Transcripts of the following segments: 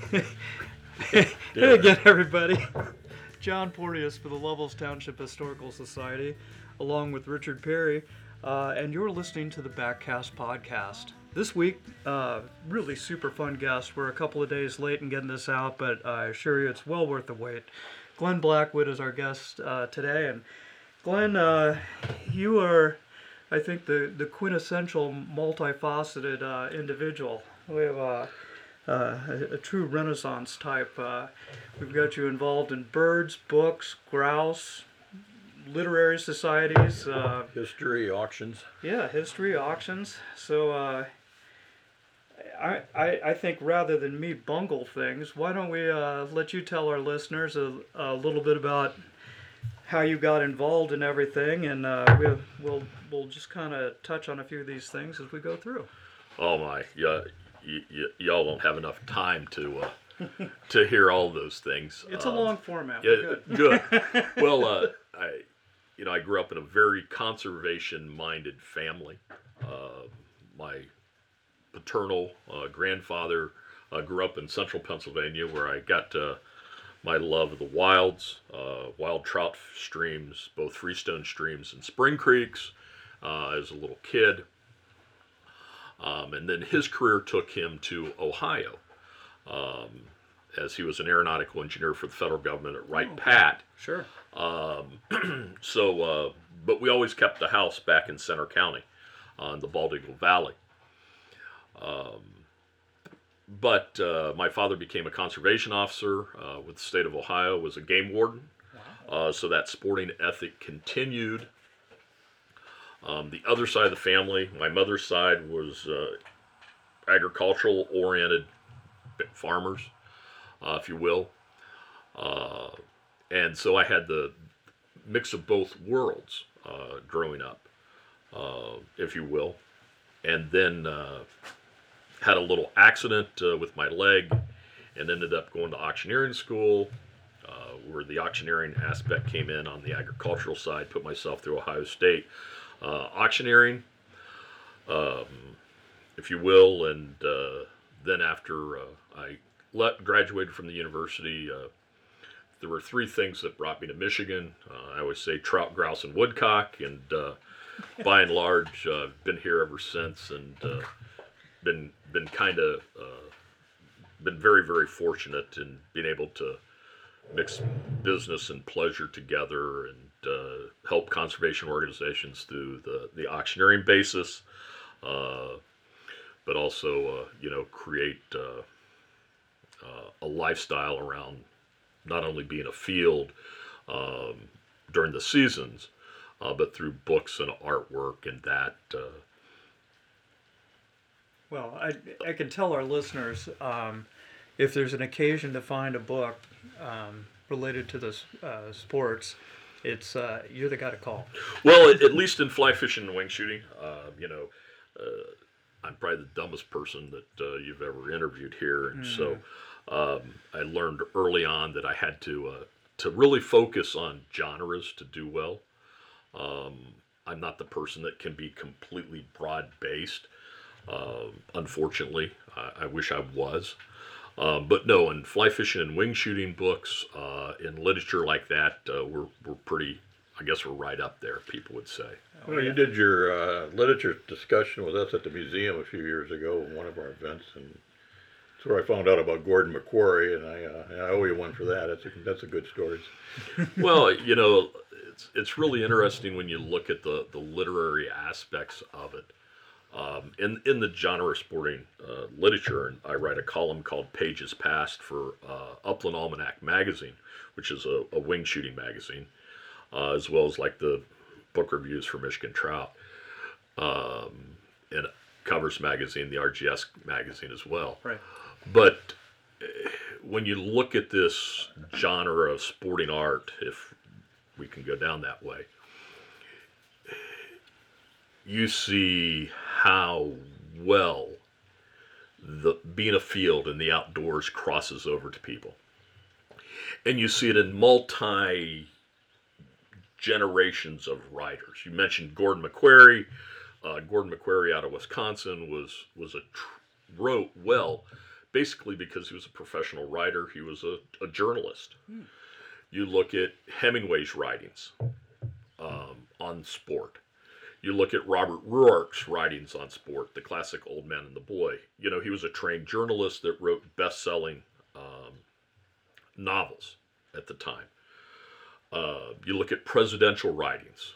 hey again, everybody. John Porteous for the Lovells Township Historical Society, along with Richard Perry, uh, and you're listening to the Backcast podcast. This week, uh, really super fun guest. We're a couple of days late in getting this out, but I assure you it's well worth the wait. Glen Blackwood is our guest uh, today, and Glen, uh, you are, I think, the, the quintessential multifaceted uh, individual. We have uh, a, a true Renaissance type. Uh, we've got you involved in birds, books, grouse, literary societies. Uh, History, auctions. yeah, history, auctions. So uh, I, I, I think rather than me bungle things, why don't we uh, let you tell our listeners a, a little bit about how you got involved in everything, and uh, we'll, we'll, we'll just kind of touch on a few of these things as we go through. Oh my, yeah, y- y- y'all won't have enough time to uh, to hear all those things. It's a Um, long format. Yeah, good. good. well, uh, I, you know, I grew up in a very conservation-minded family. Uh, my paternal uh, grandfather uh, grew up in central Pennsylvania, where I got uh, my love of the wilds, uh, wild trout streams, both freestone streams and spring creeks, uh, as a little kid. Um, and then his career took him to Ohio, um, as he was an aeronautical engineer for the federal government at Wright Pat. Sure. So, uh, but we always kept the house back in Centre County, uh, the Bald Eagle Valley. Um, but uh, my father became a conservation officer uh, with the state of Ohio, was a game warden. Uh, so that sporting ethic continued. Um, the other side of the family, my mother's side, was uh, agricultural oriented farmers, uh, if you will. Uh, and so I had the mix of both worlds uh, growing up, uh, if you will, and then uh, had a little accident with my leg, and ended up going to auctioneering school, where the auctioneering aspect came in on the agricultural side. Put myself through Ohio State uh, auctioneering, um, if you will, and uh, then after uh, I let, graduated from the university. Uh, there were three things that brought me to Michigan. Uh, I always say trout, grouse, and woodcock, and uh, by and large, uh, been here ever since, and uh, been been kind of uh, been very very fortunate in being able to mix business and pleasure together and uh, help conservation organizations through the the auctioneering basis, uh, but also uh, you know create uh, uh, a lifestyle around not only being a field um, during the seasons, but through books and artwork and that. Well, I, I can tell our listeners um, if there's an occasion to find a book um, related to the uh, sports, it's uh, you're the guy to call. well, at, at least in fly fishing and wing shooting, uh, you know, uh, I'm probably the dumbest person that uh, you've ever interviewed here, and so um, I learned early on that I had to uh, to really focus on genres to do well. Um, I'm not the person that can be completely broad based. Um unfortunately, I, I wish I was. Um, but no, in fly fishing and wing shooting books, uh, in literature like that, uh, we're, we're pretty, I guess we're right up there, people would say. Well, you did your uh, literature discussion with us at the museum a few years ago in one of our events, and that's where I found out about Gordon MacQuarrie, and I, uh, and I owe you one for that. That's a, that's a good story. well, you know, it's it's really interesting when you look at the the literary aspects of it. Um, in in the genre of sporting uh, literature, and I write a column called Pages Past for uh, Upland Almanac magazine, which is a, a wing shooting magazine, uh, as well as like the book reviews for Michigan Trout, um, and Covers magazine, the RGS magazine as well. Right. But eh, when you look at this genre of sporting art, if we can go down that way, you see how well the being a field and the outdoors crosses over to people. And you see it in multi generations of writers. You mentioned Gordon MacQuarrie. Uh, Gordon MacQuarrie out of Wisconsin was was a tr- wrote well basically because he was a professional writer, he was a, a journalist. You look at Hemingway's writings um, on sport. You look at Robert Ruark's writings on sport, the classic Old Man and the Boy. You know, he was a trained journalist that wrote best selling um, novels at the time. Uh, you look at presidential writings.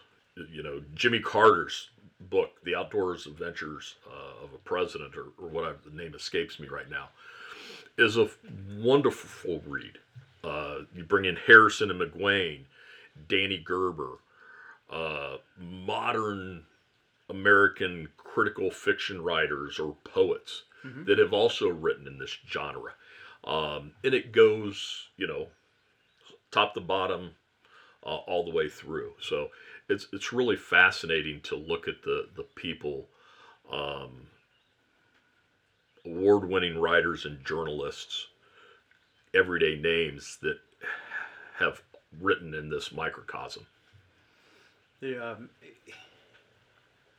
You know, Jimmy Carter's book, The Outdoors Adventures uh, of a President, or, or whatever the name escapes me right now, is a wonderful read. Uh, you bring in Harrison and McGuane, Danny Gerber, uh, modern American critical fiction writers or poets that have also written in this genre. Um, and it goes, you know, top to bottom, uh, all the way through. So it's it's really fascinating to look at the the people, um, award-winning writers and journalists, everyday names that have written in this microcosm. The um,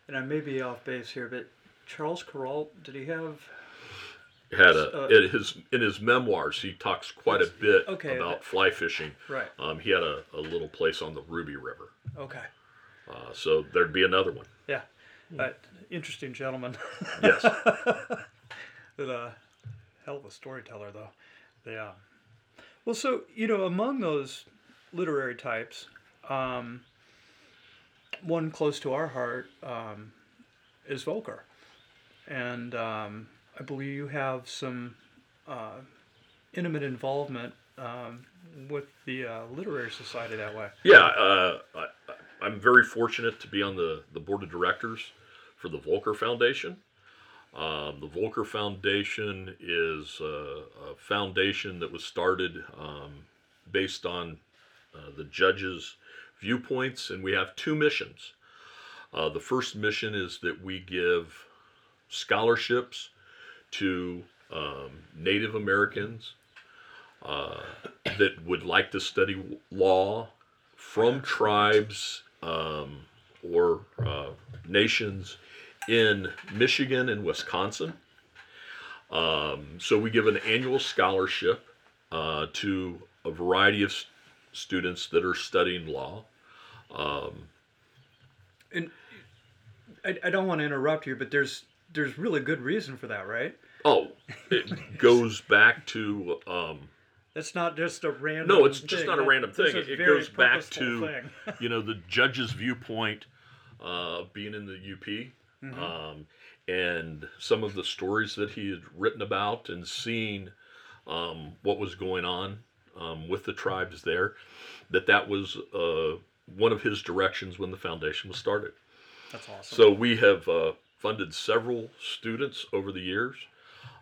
and I may be off base here, but Charles Kuralt, did he have? Had a Uh, in his in his memoirs he talks quite a bit okay, about fly fishing. Right. Um, he had a, a little place on the Ruby River, Okay. uh, so there'd be another one. Yeah. Uh, interesting gentleman. Yes. But uh, hell of a storyteller, though. Yeah. Well, so you know, among those literary types, um, one close to our heart um, is Voelker, and um, I believe you have some uh, intimate involvement um, with the uh, literary society that way. Yeah, uh, I, I'm very fortunate to be on the, the board of directors for the Voelker Foundation. Um, the Voelker Foundation is a, a foundation that was started um, based on uh, the judges' viewpoints, and we have two missions. Uh, the first mission is that we give scholarships to um, Native Americans uh, that would like to study law from tribes um, or uh, nations in Michigan and Wisconsin. Um, so we give an annual scholarship uh, to a variety of students that are studying law. And I, I don't want to interrupt you, but there's there's really good reason for that, right? Oh, it goes back to um, That's not just a random. no, it's just thing. not a random thing. It, it goes back to you know the judge's viewpoint uh, being in the UP, Mm-hmm. um, and some of the stories that he had written about and seeing um, what was going on um, with the tribes there. That that was uh, one of his directions when the foundation was started. That's awesome. So we have uh, funded several students over the years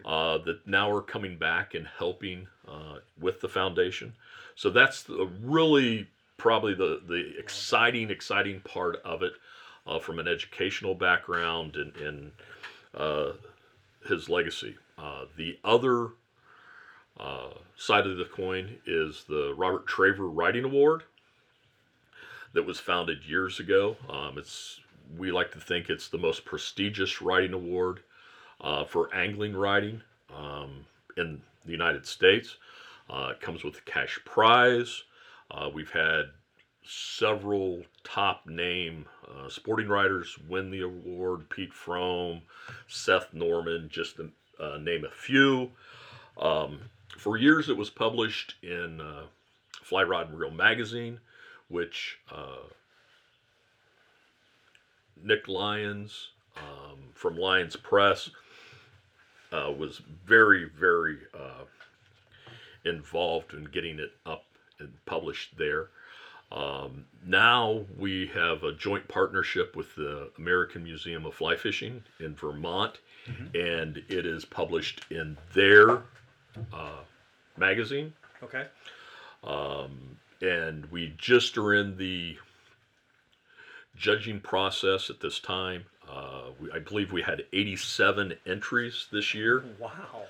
uh, that now are coming back and helping uh, with the foundation. So that's the, really probably the the exciting exciting part of it uh, from an educational background and, and uh, his legacy. Uh, the other uh, side of the coin is the Robert Traver Writing Award that was founded years ago. Um, it's we like to think it's the most prestigious writing award uh, for angling writing um, in the United States. Uh, it comes with a cash prize. Uh, we've had several top name uh, sporting writers win the award. Pete Fromm, Seth Norman, just to uh, name a few. Um, for years, it was published in uh, Fly Rod and Reel magazine, which uh, Nick Lyons um, from Lyons Press uh, was very, very uh, involved in getting it up and published there. Um, now we have a joint partnership with the American Museum of Fly Fishing in Vermont, and it is published in their uh, magazine. okay. And we just are in the judging process at this time. Uh, we, I believe we had 87 entries this year. Wow.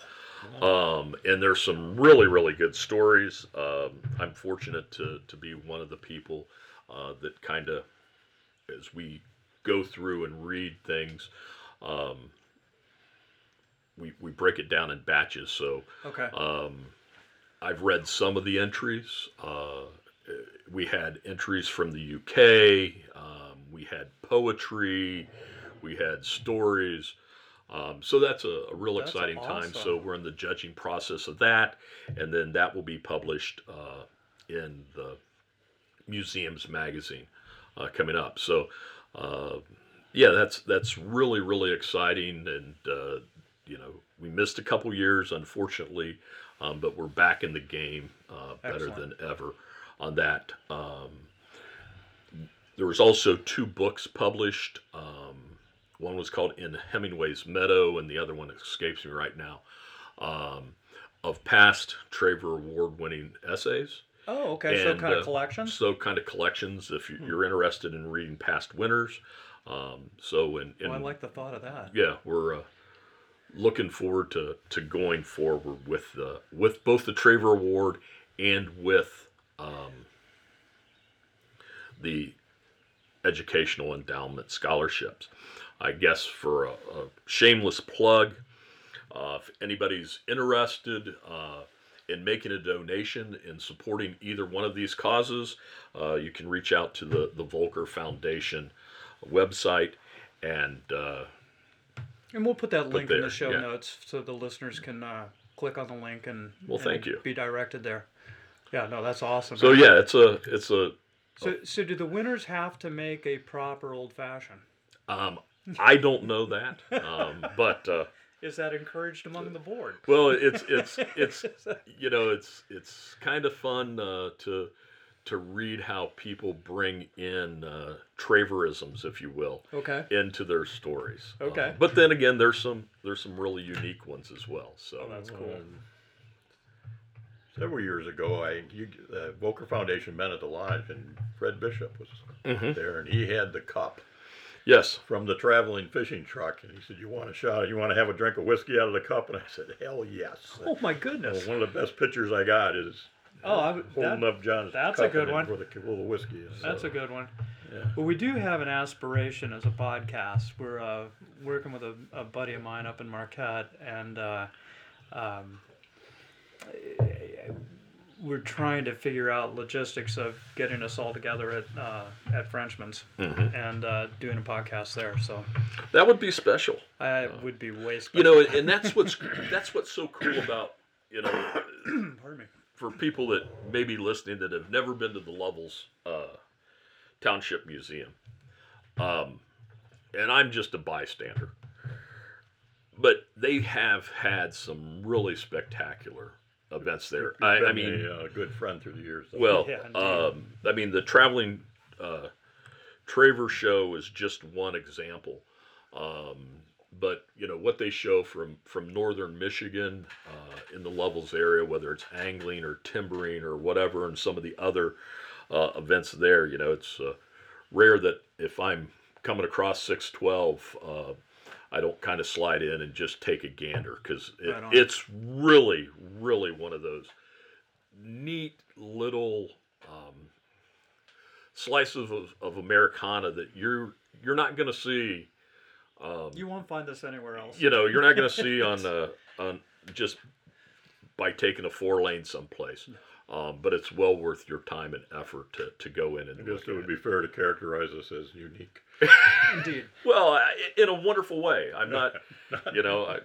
Um, and there's some really, really good stories. Um, I'm fortunate to, to be one of the people uh, that kind of, as we go through and read things, um, we we break it down in batches. So Okay. um, I've read some of the entries. Uh, we had entries from the UK. Um, we had poetry. We had stories. Um, so that's a, a real That's exciting time. So we're in the judging process of that, and then that will be published uh, in the museum's magazine uh, coming up. So uh, yeah, that's that's really really exciting, and uh, you know we missed a couple years unfortunately, um, but we're back in the game uh, better Excellent. than ever on that. Um, there was also two books published. Um, one was called In Hemingway's Meadow, and the other one escapes me right now. Um, of past Traver Award-winning essays. oh, okay. so and, kind uh, of collections. So kind of collections if Hmm. you're interested in reading past winners. Um, so in, in Well, I like the thought of that. yeah, we're uh, looking forward to, to going forward with the with both the Traver Award and with um, the educational endowment scholarships. I guess for a, a shameless plug, uh, if anybody's interested uh, in making a donation in supporting either one of these causes, uh, you can reach out to the the Voelker Foundation website and. Uh, And we'll put that link in the show yeah. notes so the listeners can uh, click on the link and Well, and thank you. Be directed there. Yeah, no, that's awesome. So yeah, it's a it's a So, so do the winners have to make a proper old fashioned? um, I don't know that, um, but uh, Is that encouraged among the board? well, it's it's it's you know it's it's kind of fun uh, to to read how people bring in uh, Traverisms, if you will, Okay. into their stories. Okay. Uh, but then again, there's some there's some really unique ones as well. So Oh, that's cool. um, Several years ago, I you, uh, Voelker Foundation met at the lodge, and Fred Bishop was Mhm. there, and he had the cup yes, from the traveling fishing truck, and he said, "You want a shot? You want to have a drink of whiskey out of the cup?" And I said, "Hell yes!" Oh my Well, goodness. one of the best pictures I got is Oh, I, would- holding that, up John's that's a cup good one. with a little whiskey. is. that's So, a good one. Yeah. Well, we do have an aspiration as a podcast. We're uh, working with a, a buddy of mine up in Marquette, and uh, um, we're trying to figure out logistics of getting us all together at uh, at Frenchman's Mhm. and uh, doing a podcast there. So that would be special. I would be way special. You know, and that's what's that's what's so cool about you know pardon me. for people that may be listening that have never been to the Lovells uh, Township Museum, um, and I'm just a bystander, but they have had some really spectacular events there. I, I mean, a uh, good friend through the years. well, Yeah, um, I mean, the traveling uh, Traver show is just one example. Um, but you know what they show from from northern Michigan uh, in the Lovells area, whether it's angling or timbering or whatever, and some of the other uh, events there. You know, it's uh, rare that if I'm coming across six twelve. Uh, I don't kind of slide in and just take a gander because it, Right it's really, really one of those neat little um, slices of, of Americana that you're you're not going to see. Um, You won't find this anywhere else. you know, you're not going to see on uh, on just by taking a four lane someplace. Um, but it's well worth your time and effort to, to go in and I look guess it at would be fair to characterize us as unique. Indeed. Well, I- in a wonderful way. I'm not, you know, I,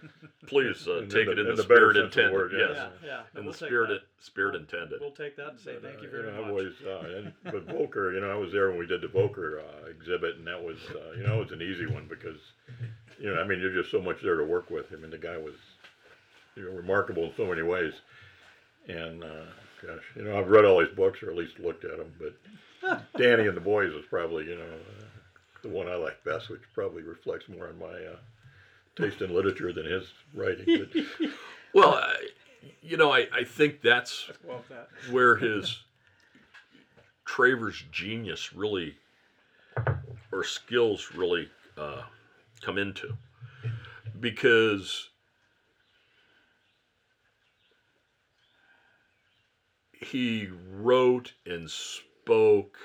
please uh, take the- it in, in the, the spirit sense of the intended. word, yes, yes. Yeah, yeah. in We'll the take spirit that. spirit intended. We'll take that and say thank you Uh, very know, much. Always, uh, and, but Voelker, you know, I was there when we did the Voelker uh, exhibit, and that was, uh, you know, it was an easy one because, you know, I mean, you're just so much there to work with. I mean, the guy was, you know, remarkable in so many ways. And, uh, gosh, you know, I've read all his books, or at least looked at them, but Danny and the Boys is probably, you know, uh, the one I like best, which probably reflects more on my uh, taste in literature than his writing. But, Well, I, you know, I, I think that's Love that. where his Traver's genius really, or skills really uh, come into. Because he wrote and spoke,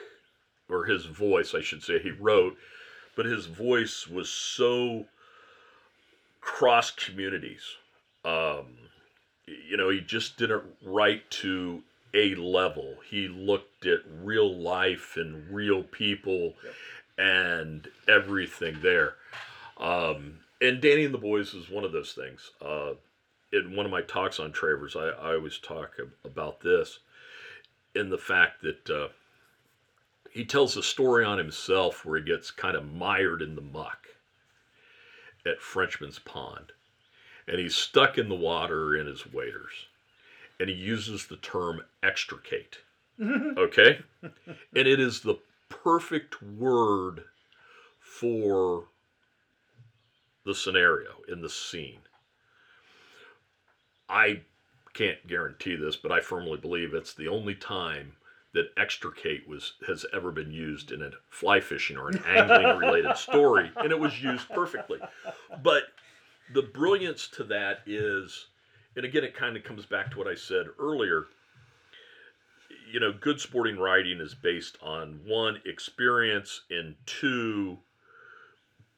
or his voice, I should say, he wrote, but his voice was so cross communities. Um, you know, he just didn't write to a level. He looked at real life and real people and everything there. Um, and Danny and the Boys is one of those things. Uh, in one of my talks on Travers, I, I always talk about this in the fact that uh, he tells a story on himself where he gets kind of mired in the muck at Frenchman's Pond. And he's stuck in the water in his waders. And he uses the term extricate. okay? and it is the perfect word for the scenario in the scene. I can't guarantee this, but I firmly believe it's the only time that extricate was has ever been used in a fly fishing or an angling related story, and it was used perfectly. But the brilliance to that is, and again, it kind of comes back to what I said earlier. You know, good sporting writing is based on one experience and two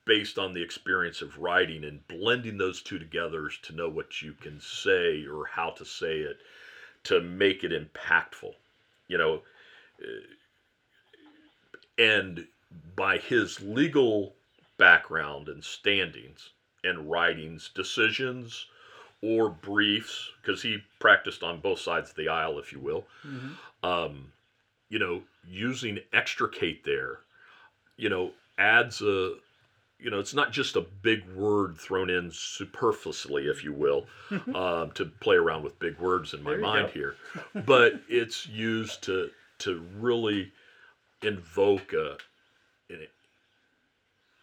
based on the experience of writing and blending those two together to know what you can say or how to say it to make it impactful you know and by his legal background and standings and writings decisions or briefs because he practiced on both sides of the aisle if you will Mm-hmm. um, you know using extricate there you know adds a you know, it's not just a big word thrown in superfluously, if you will, um, to play around with big words in my mind go. here, but it's used to to really invoke a an,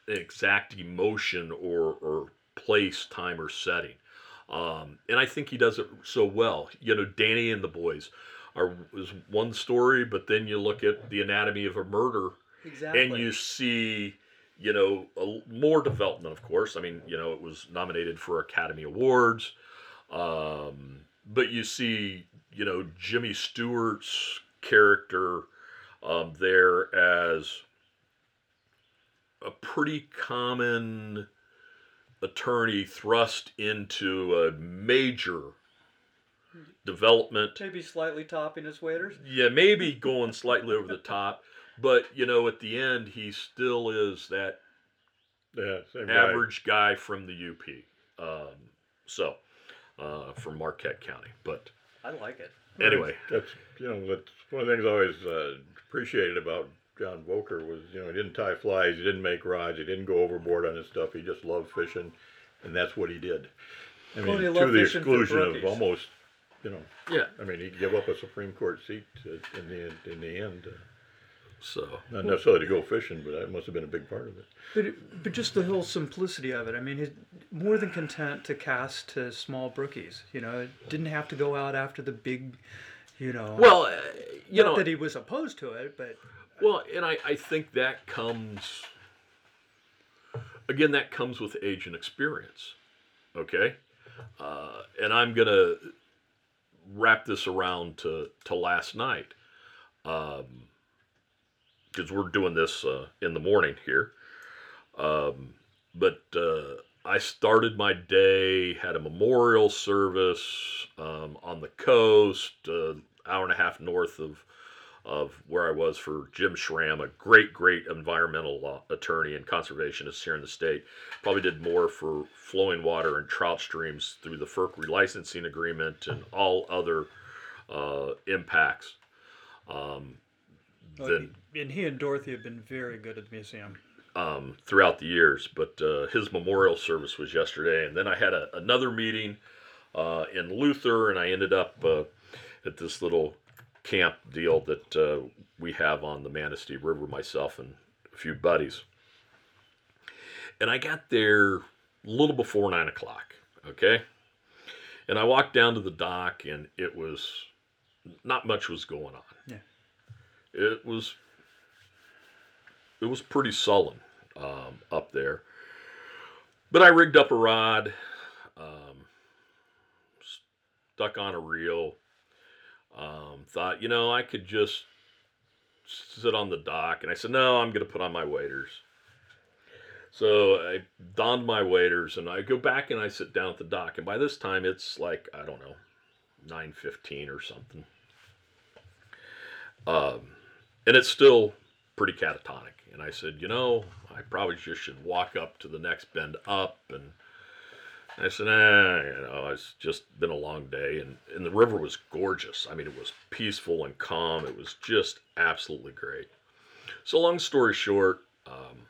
an exact emotion or or place, time, or setting. Um, and I think he does it so well. You know, Danny and the boys are is one story, but then you look at the anatomy of a murder Exactly. and you see you know a, more development of course. I mean you know it was nominated for academy awards. Um, but you see you know jimmy stewart's character um, there as a pretty common attorney thrust into a major development. Maybe slightly topping his waiters. yeah, maybe going slightly over the top, but you know, at the end, he still is that Yeah, same guy. average guy from the UP. Um, so, uh, from Marquette County. But I like it. anyway, That's you know that's one of the things I always uh, appreciated about John Voelker was you know he didn't tie flies, he didn't make rods, he didn't go overboard on his stuff. He just loved fishing, and that's what he did. I mean, he to the exclusion of almost, you know, yeah. I mean, he'd give up a Supreme Court seat uh, in the in the end. So, not necessarily to go fishing, but that must have been a big part of it. But, it- but just the whole simplicity of it. I mean, he's more than content to cast to small brookies. You know, didn't have to go out after the big, you know. well, uh, you not know, that he was opposed to it, but Well, and I, I think that comes again. That comes with age and experience. Okay, uh, and I'm gonna wrap this around to to last night, because we're doing this uh, in the morning here. Um, but uh, I started my day, had a memorial service um, on the coast, uh, hour and a half north of of where I was for Jim Schramm, a great, great environmental law attorney and conservationist here in the state. Probably did more for flowing water and trout streams through the FERC relicensing agreement and all other uh, impacts. Um, oh, and he and Dorothy have been very good at the museum. um, throughout the years. But uh, his memorial service was yesterday, and then I had a, another meeting uh, in Luther, and I ended up uh, at this little camp deal that uh, we have on the Manistee River, myself and a few buddies. And I got there a little before nine o'clock. Okay, and I walked down to the dock, and it was not much was going on. Yeah. It was it was pretty sullen um, up there. But I rigged up a rod, um, stuck on a reel. Um, thought, you know, I could just sit on the dock, and I said, no, I'm going to put on my waders. So I donned my waders and I go back and I sit down at the dock. And by this time it's like, I don't know, 9.15 or something. Um, and it's still pretty catatonic. And I said, you know, I probably just should walk up to the next bend up. And I said, eh, you know, it's just been a long day. And, and the river was gorgeous. I mean, it was peaceful and calm. It was just absolutely great. So long story short, um,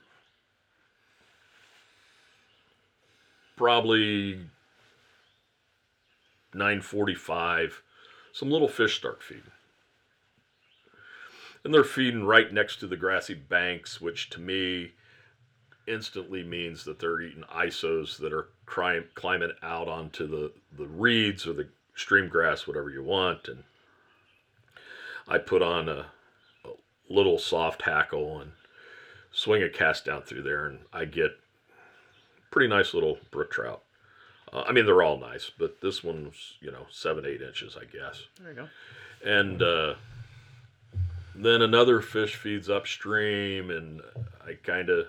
probably 9:45 some little fish start feeding and they're feeding right next to the grassy banks which to me instantly means that they're eating isos that are climb, climbing out onto the, the reeds or the stream grass whatever you want and i put on a, a little soft hackle and swing a cast down through there and i get pretty nice little brook trout. Uh, I mean, they're all nice, but this one's you know seven, eight inches, I guess. There you go. And uh, then another fish feeds upstream, and I kind of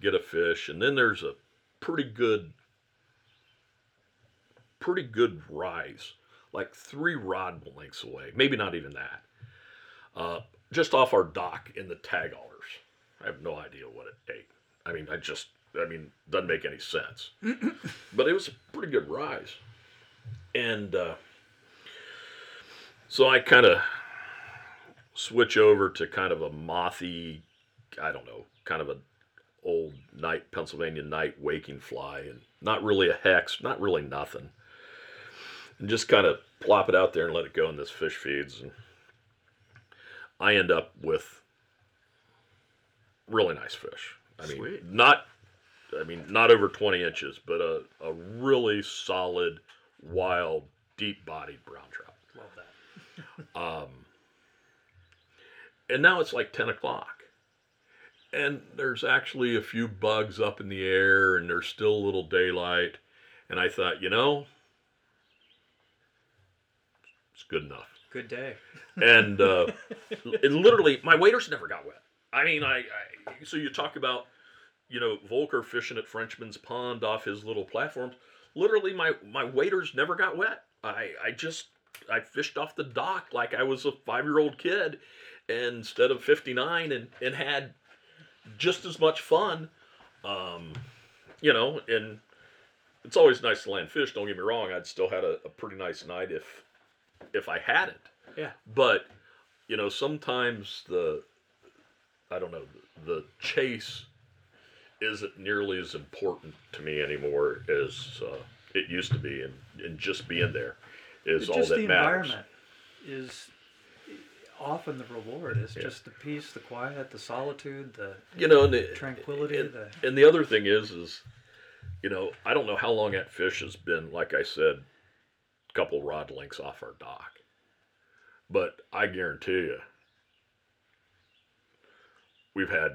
get a fish, and then there's a pretty good, pretty good rise, like three rod lengths away, maybe not even that. Uh, just off our dock in the tag alders. I have no idea what it ate. I mean, I just I mean, doesn't make any sense. but it was a pretty good rise. And uh, so I kind of switch over to kind of a mothy, I don't know, kind of an old night Pennsylvania night waking fly, and not really a hex, not really nothing. And just kind of plop it out there and let it go in this fish feeds. And I end up with really nice fish. I mean, Sweet. not I mean, not over 20 inches, but a, a really solid, wild, deep bodied brown trout. Love that. Um, and now it's like 10 o'clock. And there's actually a few bugs up in the air, and there's still a little daylight. And I thought, you know, it's good enough. Good day. And uh, it literally, my waders never got wet. I mean, I, I so you talk about you know, Voelker fishing at Frenchman's Pond off his little platforms. Literally, my my waders never got wet. I I just I fished off the dock like I was a five year old kid, instead of fifty nine, and and had just as much fun. Um, you know, and it's always nice to land fish. Don't get me wrong. I'd still had a, a pretty nice night if if I hadn't. Yeah. But you know, sometimes the I don't know the, chase isn't nearly as important to me anymore as uh, it used to be, and, and just being there is It's all just that the matters. environment is often the reward. It's Yeah. just the peace, the quiet, the solitude, the You know, and the, tranquility. and, the and the other thing is, is you know, I don't know how long that fish has been. Like I said, a couple rod lengths off our dock, but I guarantee you, we've had.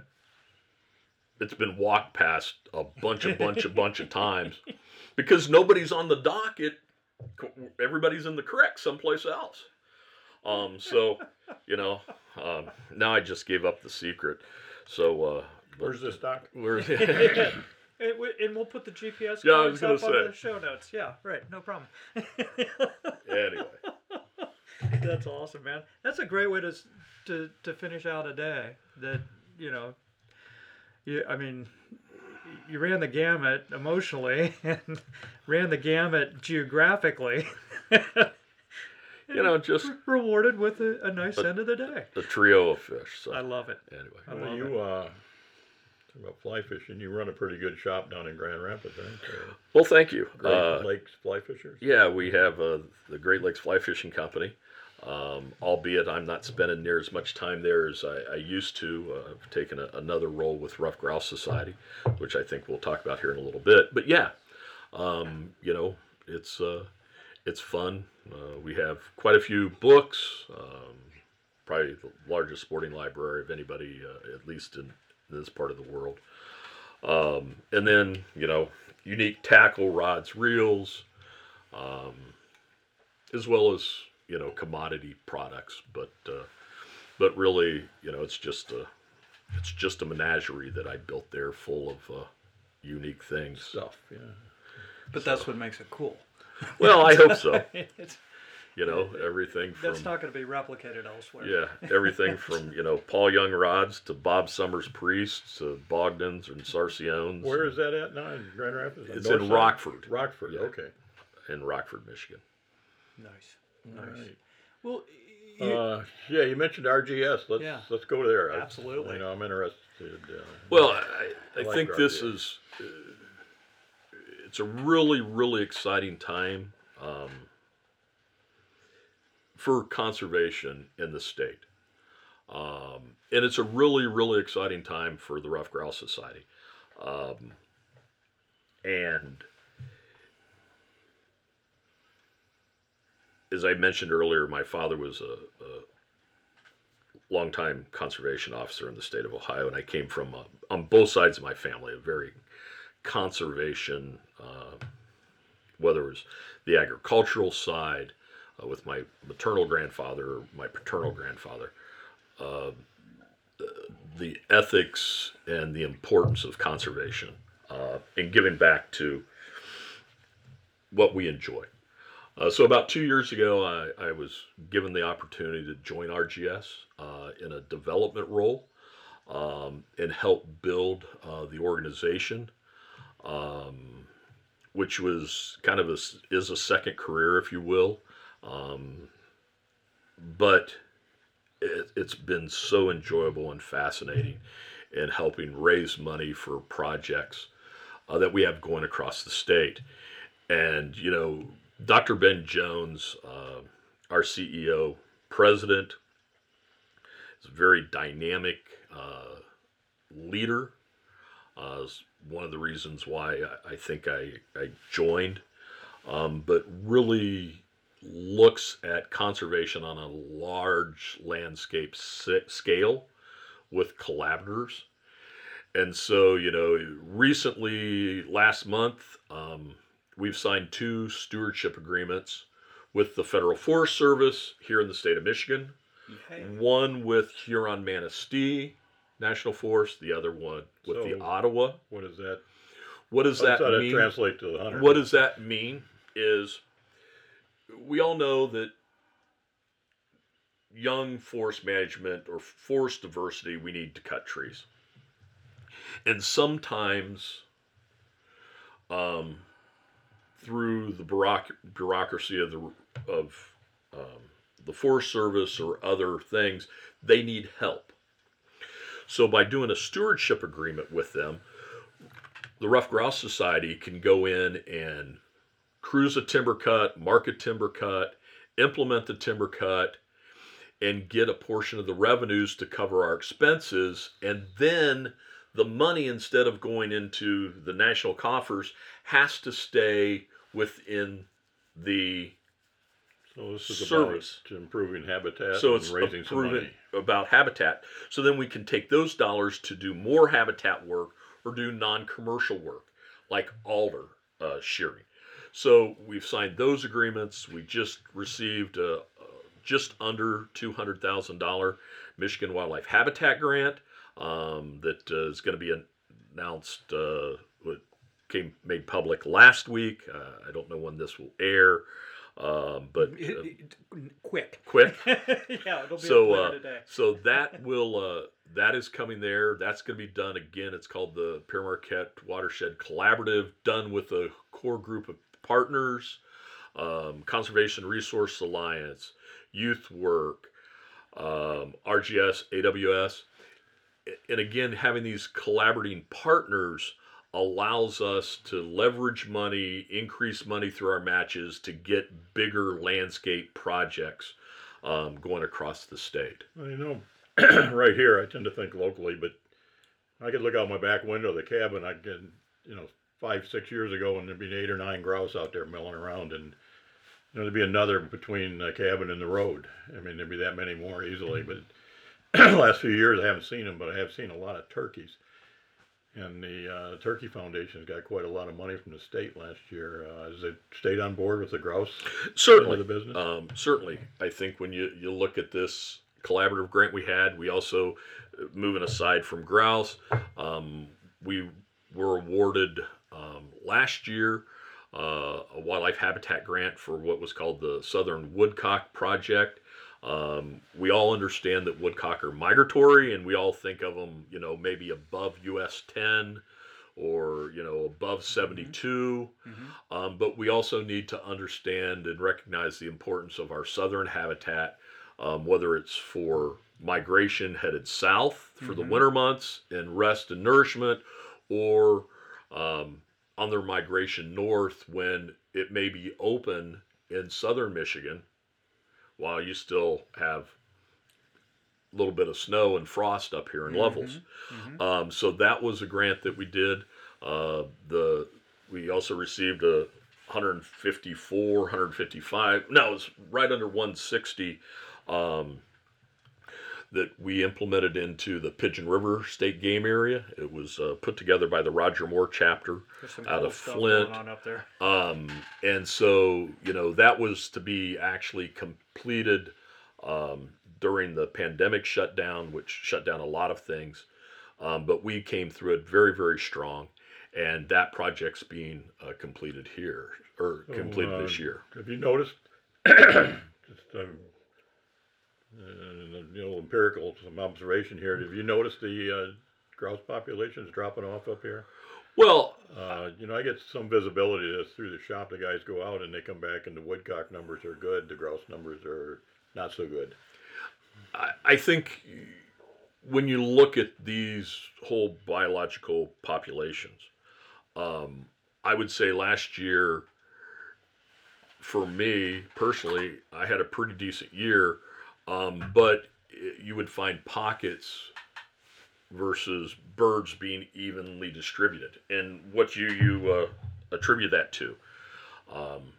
It's been walked past a bunch, a bunch, a bunch of times, because nobody's on the dock. It, everybody's in the creek someplace else. Um, so, you know, um, now I just gave up the secret. So, uh, but- Where's this doc? Where's and, we, and we'll put the GPS Yeah, I codes was gonna up on say. the show notes. Yeah, right. No problem. anyway? That's awesome, man. That's a great way to s- to to finish out a day. That you know, you I mean, you ran the gamut emotionally and ran the gamut geographically. You know, just rewarded with a, a nice end of the day. a trio of fish. So I love it. anyway, I Well, love you uh, talking about fly fishing. You run a pretty good shop down in Grand Rapids, right? So, well, thank you. Great Uh, Lakes Fly Fishers. yeah, we have uh, the Great Lakes Fly Fishing Company. Um, albeit I'm not spending near as much time there as I, I used to. Uh, I've taken a, another role with Ruffed Grouse Society, which I think we'll talk about here in a little bit. But yeah, um, you know, it's uh, it's fun. Uh, we have quite a few books. Um, probably the largest sporting library of anybody, uh, at least in this part of the world. Um, and then you know, unique tackle rods, reels, um, as well as you know commodity products. But uh, but really, you know, it's just a it's just a menagerie that I built there, full of uh, unique things. Stuff, yeah. But that's what makes it cool. Well, I hope so. You know, everything from that's not going to be replicated elsewhere. yeah, everything from you know Paul Young rods to Bob Summers priests to Bogdans and Saraciones. Where is that at now? In Grand Rapids? It's north in side? Rockford. Rockford, Yeah. okay. in Rockford, Michigan. Nice. Nice. right. Well, you, Uh, yeah, you mentioned RGS. Let's Yeah. let's go there. I- Absolutely. You know, I'm interested. Uh, Well, I, I I like think this is uh, it's a really really exciting time um, for conservation in the state, um, and it's a really really exciting time for the Ruffed Grouse Society, um, and as I mentioned earlier, my father was a, a longtime conservation officer in the state of Ohio, and I came from uh, on both sides of my family a very conservation, uh, whether it was the agricultural side uh, with my maternal grandfather or my paternal grandfather, uh, the ethics and the importance of conservation uh, and giving back to what we enjoy. Uh, so about two years ago, I, I was given the opportunity to join RGS uh, in a development role um, and help build uh, the organization, um, which was kind of a, is a second career, if you will. Um, but it, it's been so enjoyable and fascinating in helping raise money for projects uh, that we have going across the state. And, you know, Dr. Ben Jones, uh, our CEO, president, is a very dynamic uh, leader. Uh, is one of the reasons why I, I think I, I joined, um, but really looks at conservation on a large landscape scale with collaborators. And so, you know, recently, last month, um, we've signed two stewardship agreements with the Federal Forest Service here in the state of Michigan. Hey, One with Huron Manistee National Forest, the other one with the Ottawa. what is that? What does that mean? translate to the hunter? What does that mean? Is we all know that young forest management or forest diversity, we need to cut trees. And sometimes, um, through the bureauc- bureaucracy of the of um, the Forest Service or other things, they need help. So by doing a stewardship agreement with them, the Ruffed Grouse Society can go in and cruise a timber cut, mark a timber cut, implement the timber cut, and get a portion of the revenues to cover our expenses. And then the money, instead of going into the national coffers, has to stay within the So this is service. about improving habitat so and it's raising some money. about habitat. So then we can take those dollars to do more habitat work or do non-commercial work like alder uh, shearing. So we've signed those agreements. We just received a, a just under two hundred thousand dollar Michigan Wildlife Habitat grant um, that uh, is going to be announced. Uh, came made public last week. Uh, I don't know when this will air, um, but uh, quick. quick. yeah, it'll be so uh, today. so that will uh, that is coming there. That's going to be done again. It's called the Pere Marquette Watershed Collaborative, done with a core group of partners, um, Conservation Resource Alliance, Youth Work, um, RGS, AWS, and again having these collaborating partners allows us to leverage money, increase money through our matches to get bigger landscape projects um, going across the state. I know, right here, I tend to think locally, but I could look out my back window of the cabin. I could, you know, five, six years ago, and there'd be eight or nine grouse out there milling around, and you know, there'd be another between the cabin and the road. I mean, there'd be that many more easily. But the last few years, I haven't seen them, but I have seen a lot of turkeys. And the uh, Turkey Foundation's got quite a lot of money from the state last year. Uh, the state on board with the grouse? Certainly, the business? um, certainly. I think when you, you look at this collaborative grant we had. We also, uh, moving aside from grouse, um, we were awarded um, last year uh, a wildlife habitat grant for what was called the Southern Woodcock Project. Um, we all understand that woodcock are migratory, and we all think of them, you know, maybe above US 10 or you know above 72 Mhm. um, but we also need to understand and recognize the importance of our southern habitat um, whether it's for migration headed south for the Mhm. winter months and rest and nourishment or um, on their migration north when it may be open in southern michigan while you still have a little bit of snow and frost up here in Lovells Mhm. um, so that was a grant that we did. Uh, the we also received a 154, 155. No, it was right under 160. Um, that we implemented into the Pigeon River State Game Area. It was uh, put together by the Roger Moore chapter. Out cool of stuff Flint. going on up there. Um, and so, you know, that was to be actually completed um, during the pandemic shutdown, which shut down a lot of things. Um, but we came through it very, very strong. And that project's being uh, completed here, or So, completed uh, this year. Have you noticed, just uh, you know, empirical, some observation here, have you noticed the uh, grouse populations dropping off up here? Well, Uh, you know, I get some visibility this through the shop. The guys go out and they come back, and the woodcock numbers are good. The grouse numbers are not so good. I, I think when you look at these whole biological populations, um, I would say last year, for me personally, I had a pretty decent year, um, but you would find pockets versus birds being evenly distributed. And what you you uh, attribute that to? Um,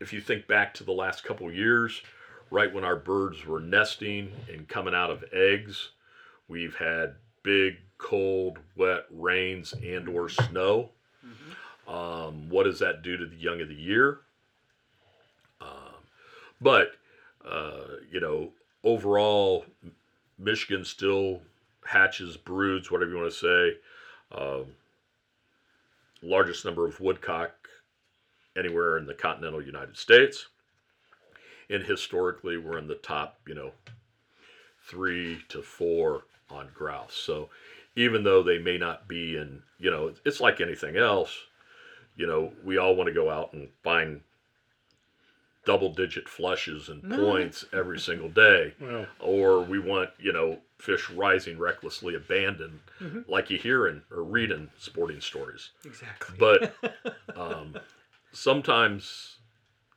if you think back to the last couple years, right when our birds were nesting and coming out of eggs, we've had big, cold, wet rains and or snow. Um, what does that do to the young of the year? Um, but uh, you know, overall, Michigan still hatches, broods, whatever you want to say. Um, largest number of woodcock anywhere in the continental United States. And historically, we're in the top, you know, three to four on grouse. So even though they may not be in, you know, it's like anything else, you know, we all want to go out and find double digit flushes and No. points every single day. Or we want, you know, fish rising recklessly abandoned, Mhm. like you hear in or read in sporting stories. Exactly. But um, sometimes,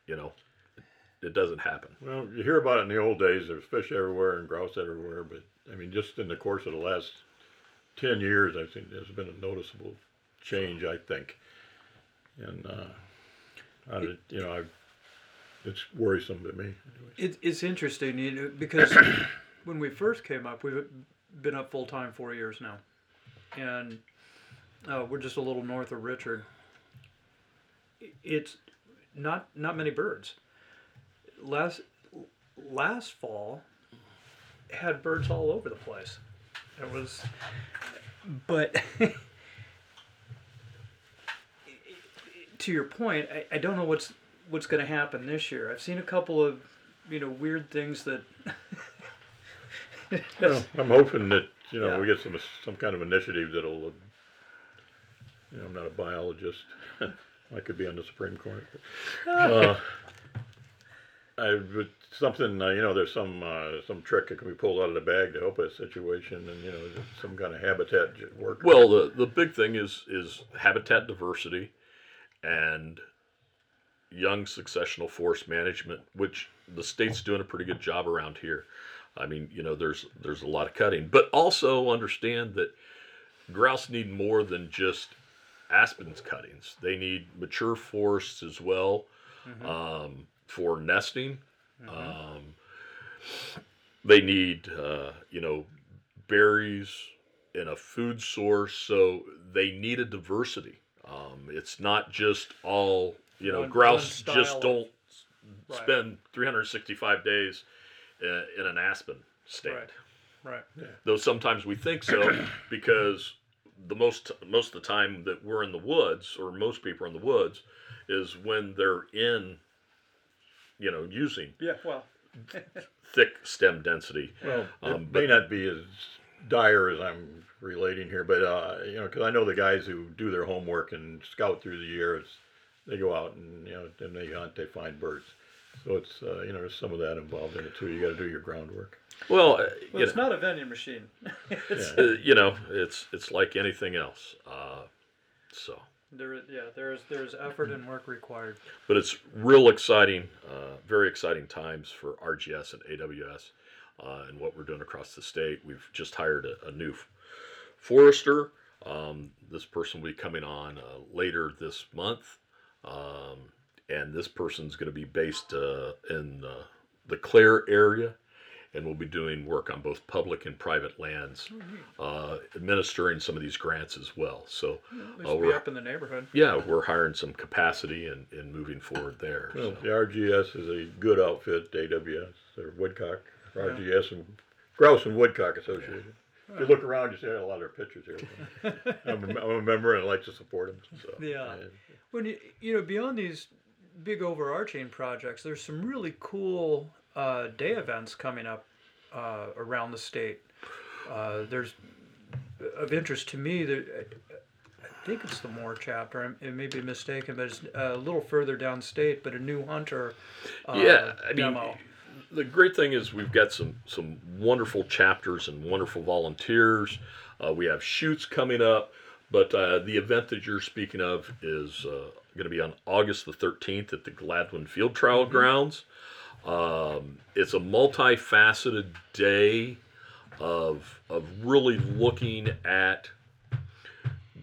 you know, it doesn't happen. well, you hear about it in the old days. There's fish everywhere and grouse everywhere, but I mean, just in the course of the last ten years, I think there's been a noticeable change. I think, and uh, I, you know, I, it's worrisome to me. It, it's interesting you know, because when we first came up, we've been up full time four years now, and uh, we're just a little north of Richard. It's not not many birds. Last last fall had birds all over the place. It was, but to your point, I, I don't know what's what's going to happen this year. I've seen a couple of you know weird things that. Well, I'm hoping that you know Yeah. we get some some kind of initiative that'll. uh, You know, I'm not a biologist. I could be on the Supreme Court. uh, I but something uh, you know there's some uh, some trick that can be pulled out of the bag to help a situation and you know some kind of habitat work. Well, the, the big thing is is habitat diversity and young successional forest management, which the state's doing a pretty good job around here. I mean, you know, there's there's a lot of cutting, but also understand that grouse need more than just aspens cuttings. They need mature forests as well um, for nesting. Um, they need, uh, you know, berries and a food source, so they need a diversity. Um, it's not just all, you know, One- grouse one just don't Right. spend 365 days in, in an aspen. stand. Right. Right. Though sometimes we think so because the most most of the time that we're in the woods or most people are in the woods is when they're in you know using Yeah. Well. thick stem density. Well, Um, it but- may not be as dire as I'm relating here, but uh, you know, because I know the guys who do their homework and scout through the years, they go out and you know, then they hunt, they find birds. So it's uh, you know, there's some of that involved in it too. You got to do your groundwork. Well, uh, Well, it's know, not a vending machine. it's, Yeah. uh, you know, it's it's like anything else. Uh, so, There, is- yeah, there's there's effort and work required. but it's real exciting, uh, very exciting times for RGS and AWS, uh, and what we're doing across the state. We've just hired a, a new forester. Um, this person will be coming on uh, later this month, um, and this person's going to be based uh, in uh, the Clare area, and we'll be doing work on both public and private lands, uh, administering some of these grants as well. So, At least Oh, we're- up in the neighborhood. yeah, we're hiring some capacity and, and moving forward there. Well, so. the RGS is a good outfit. AWS or Woodcock, RGS and Grouse and Woodcock Association. If you look around, you see a lot of pictures here. I'm, a, I'm a member and I like to support them. So Yeah. and- When you you know beyond these big overarching projects, there's some really cool uh, day events coming up uh, around the state. Uh, there's of interest to me that I think it's the Moore chapter. I'm- It may be mistaken, but it's a little further downstate. But a new hunter. Uh, yeah, I mean, demo. The great thing is we've got some some wonderful chapters and wonderful volunteers. Uh, we have shoots coming up, but uh, the event that you're speaking of is uh, going to be on August the 13th at the Gladwin Field Trial Grounds. Um, it's a multifaceted day of of really looking at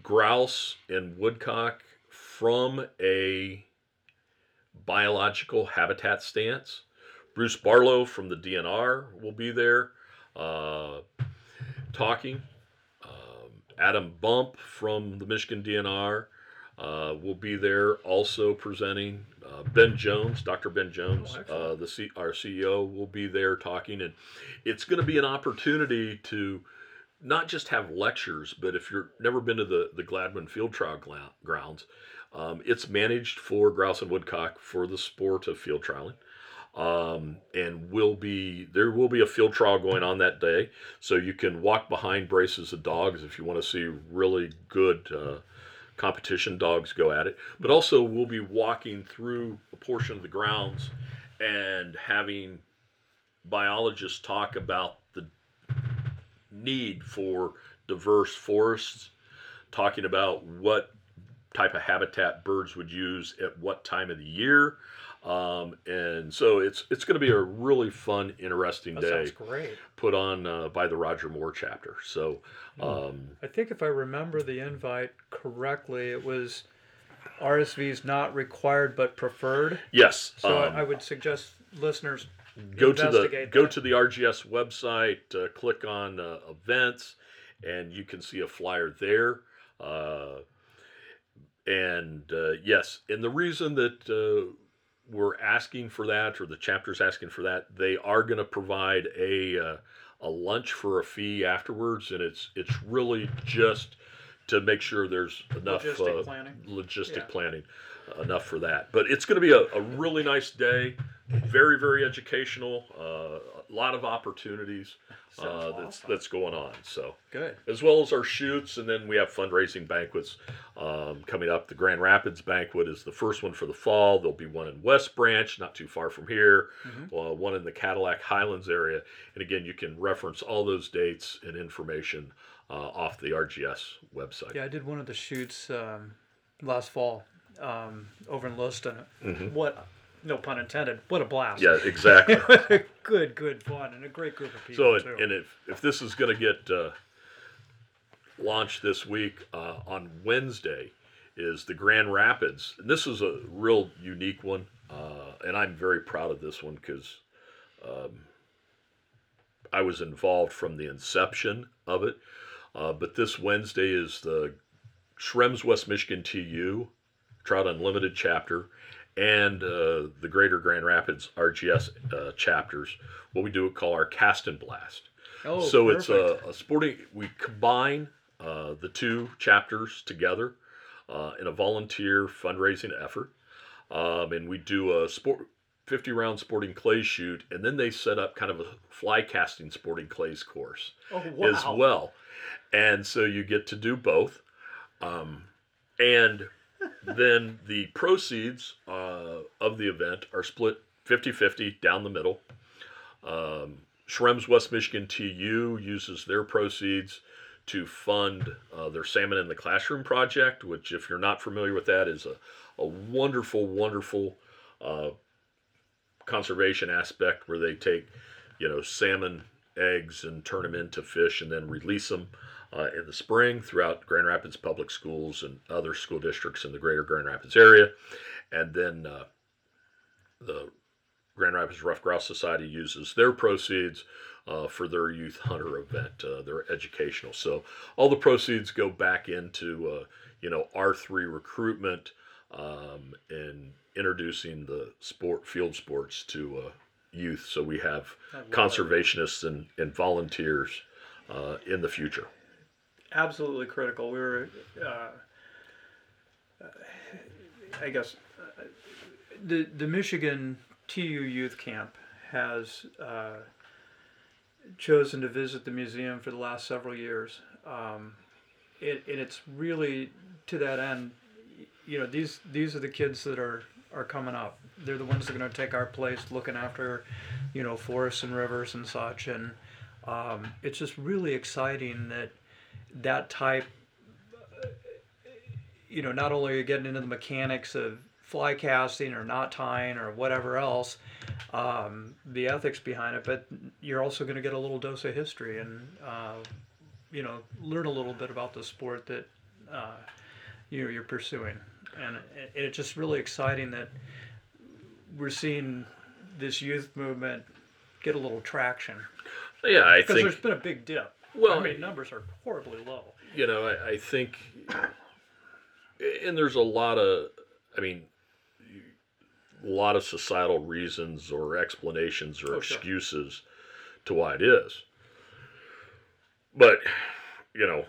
grouse and woodcock from a biological habitat stance. Bruce Barlow from the DNR will be there uh, talking. Um, Adam Bump from the Michigan DNR uh, will be there also presenting. Uh, ben Jones, Dr. Ben Jones, Oh, uh, the C- our CEO, will be there talking, and it's going to be an opportunity to not just have lectures, but if you've never been to the the Gladwin Field Trial gla- grounds, um, it's managed for grouse and woodcock for the sport of field trialing. Um, and will be there will be a field trial going on that day, so you can walk behind braces of dogs if you want to see really good uh, competition dogs go at it. But also we'll be walking through a portion of the grounds and having biologists talk about the need for diverse forests, talking about what type of habitat birds would use at what time of the year. Um, and so it's it's going to be a really fun, interesting that day sounds great. put on uh, by the Roger Moore chapter. So um, I think if I remember the invite correctly, it was RSVs not required but preferred. yes, So um, I would suggest listeners go to the investigate go that. to the RGS website, uh, click on uh, events, and you can see a flyer there. Uh, and uh, yes, and the reason that uh, we're asking for that, or the chapter's asking for that, they are going to provide a uh, a lunch for a fee afterwards, and it's it's really just to make sure there's enough Logistic uh, planning. logistic Yeah. planning uh, enough for that. But it's going to be a, a really nice day, very very educational, uh, lot of opportunities uh, Sounds that's that's going on. So Good. as well as our shoots, and then we have fundraising banquets um, coming up. The Grand Rapids banquet is the first one for the fall. There'll be one in West Branch, not too far from here, Mhm. uh, one in the Cadillac Highlands area. And again, you can reference all those dates and information uh, off the RGS website. Yeah, I did one of the shoots um, last fall um, over in Lewiston. Mhm. What, no pun intended, what a blast. Yeah, exactly. good, good fun and a great group of So, people it, too. and if, if this is going to get uh, launched this week uh, on Wednesday, is the Grand Rapids. And this is a real unique one, uh, and I'm very proud of this one because um, I was involved from the inception of it. Uh, but this Wednesday is the Schrems West Michigan TU Trout Unlimited chapter, and uh, the Greater Grand Rapids RGS uh, chapters, what we do call our Cast and Blast. Oh, so it's a, a sporting. We combine uh, the two chapters together uh, in a volunteer fundraising effort, um, and we do a sport. 50 round sporting clay shoot, and then they set up kind of a fly casting sporting clays course oh, wow. as well. And so you get to do both. Um, and then the proceeds uh, of the event are split 50 50 down the middle. Um, Schrems West Michigan TU uses their proceeds to fund uh, their Salmon in the Classroom project, which, if you're not familiar with that, is a, a wonderful, wonderful uh, conservation aspect where they take, you know, salmon eggs and turn them into fish and then release them uh, in the spring throughout Grand Rapids public schools and other school districts in the greater Grand Rapids area. And then uh, the Grand Rapids Ruffed Grouse Society uses their proceeds uh, for their youth hunter event, uh, their educational. So all the proceeds go back into, uh, you know, R3 recruitment um, and introducing the sport field sports to uh, youth. So we have I love it. conservationists and, and volunteers uh, in the future. Absolutely critical. We were, uh, I guess, uh, the the Michigan TU Youth Camp has uh, chosen to visit the museum for the last several years, um, it, and it's really to that end. You know, these these are the kids that are are coming up. They're the ones that are going to take our place, looking after, you know, forests and rivers and such, and um, it's just really exciting that that type you know not only are you getting into the mechanics of fly casting or knot tying or whatever else um, the ethics behind it but you're also going to get a little dose of history and uh, you know learn a little bit about the sport that uh, you know, you're pursuing. And it, it's just really exciting that we're seeing this youth movement get a little traction. Yeah, I because think there's been a big dip Well, I mean numbers are horribly low you know, I, I think, and there's a lot of, I mean, a lot of societal reasons or explanations or Oh, sure. excuses to why it is. But, you know,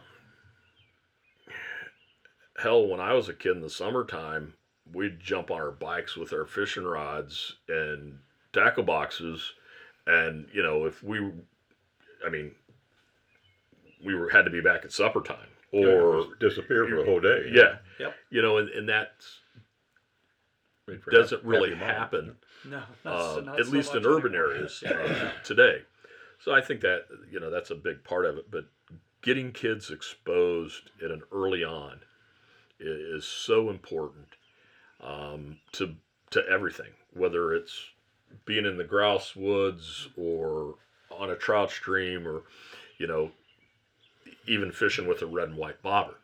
hell, when I was a kid in the summertime, we'd jump on our bikes with our fishing rods and tackle boxes. And, you know, if we, I mean, we were had to be back at supper time or Just disappear for the whole day. yeah Yep. you know and, and that doesn't really happy mom. happen no uh, not, not at so least in urban anymore. areas uh, today so i think that you know that's a big part of it but getting kids exposed at an early on is so important um, to to everything whether it's being in the grouse woods or on a trout stream or you know even fishing with a red and white bobber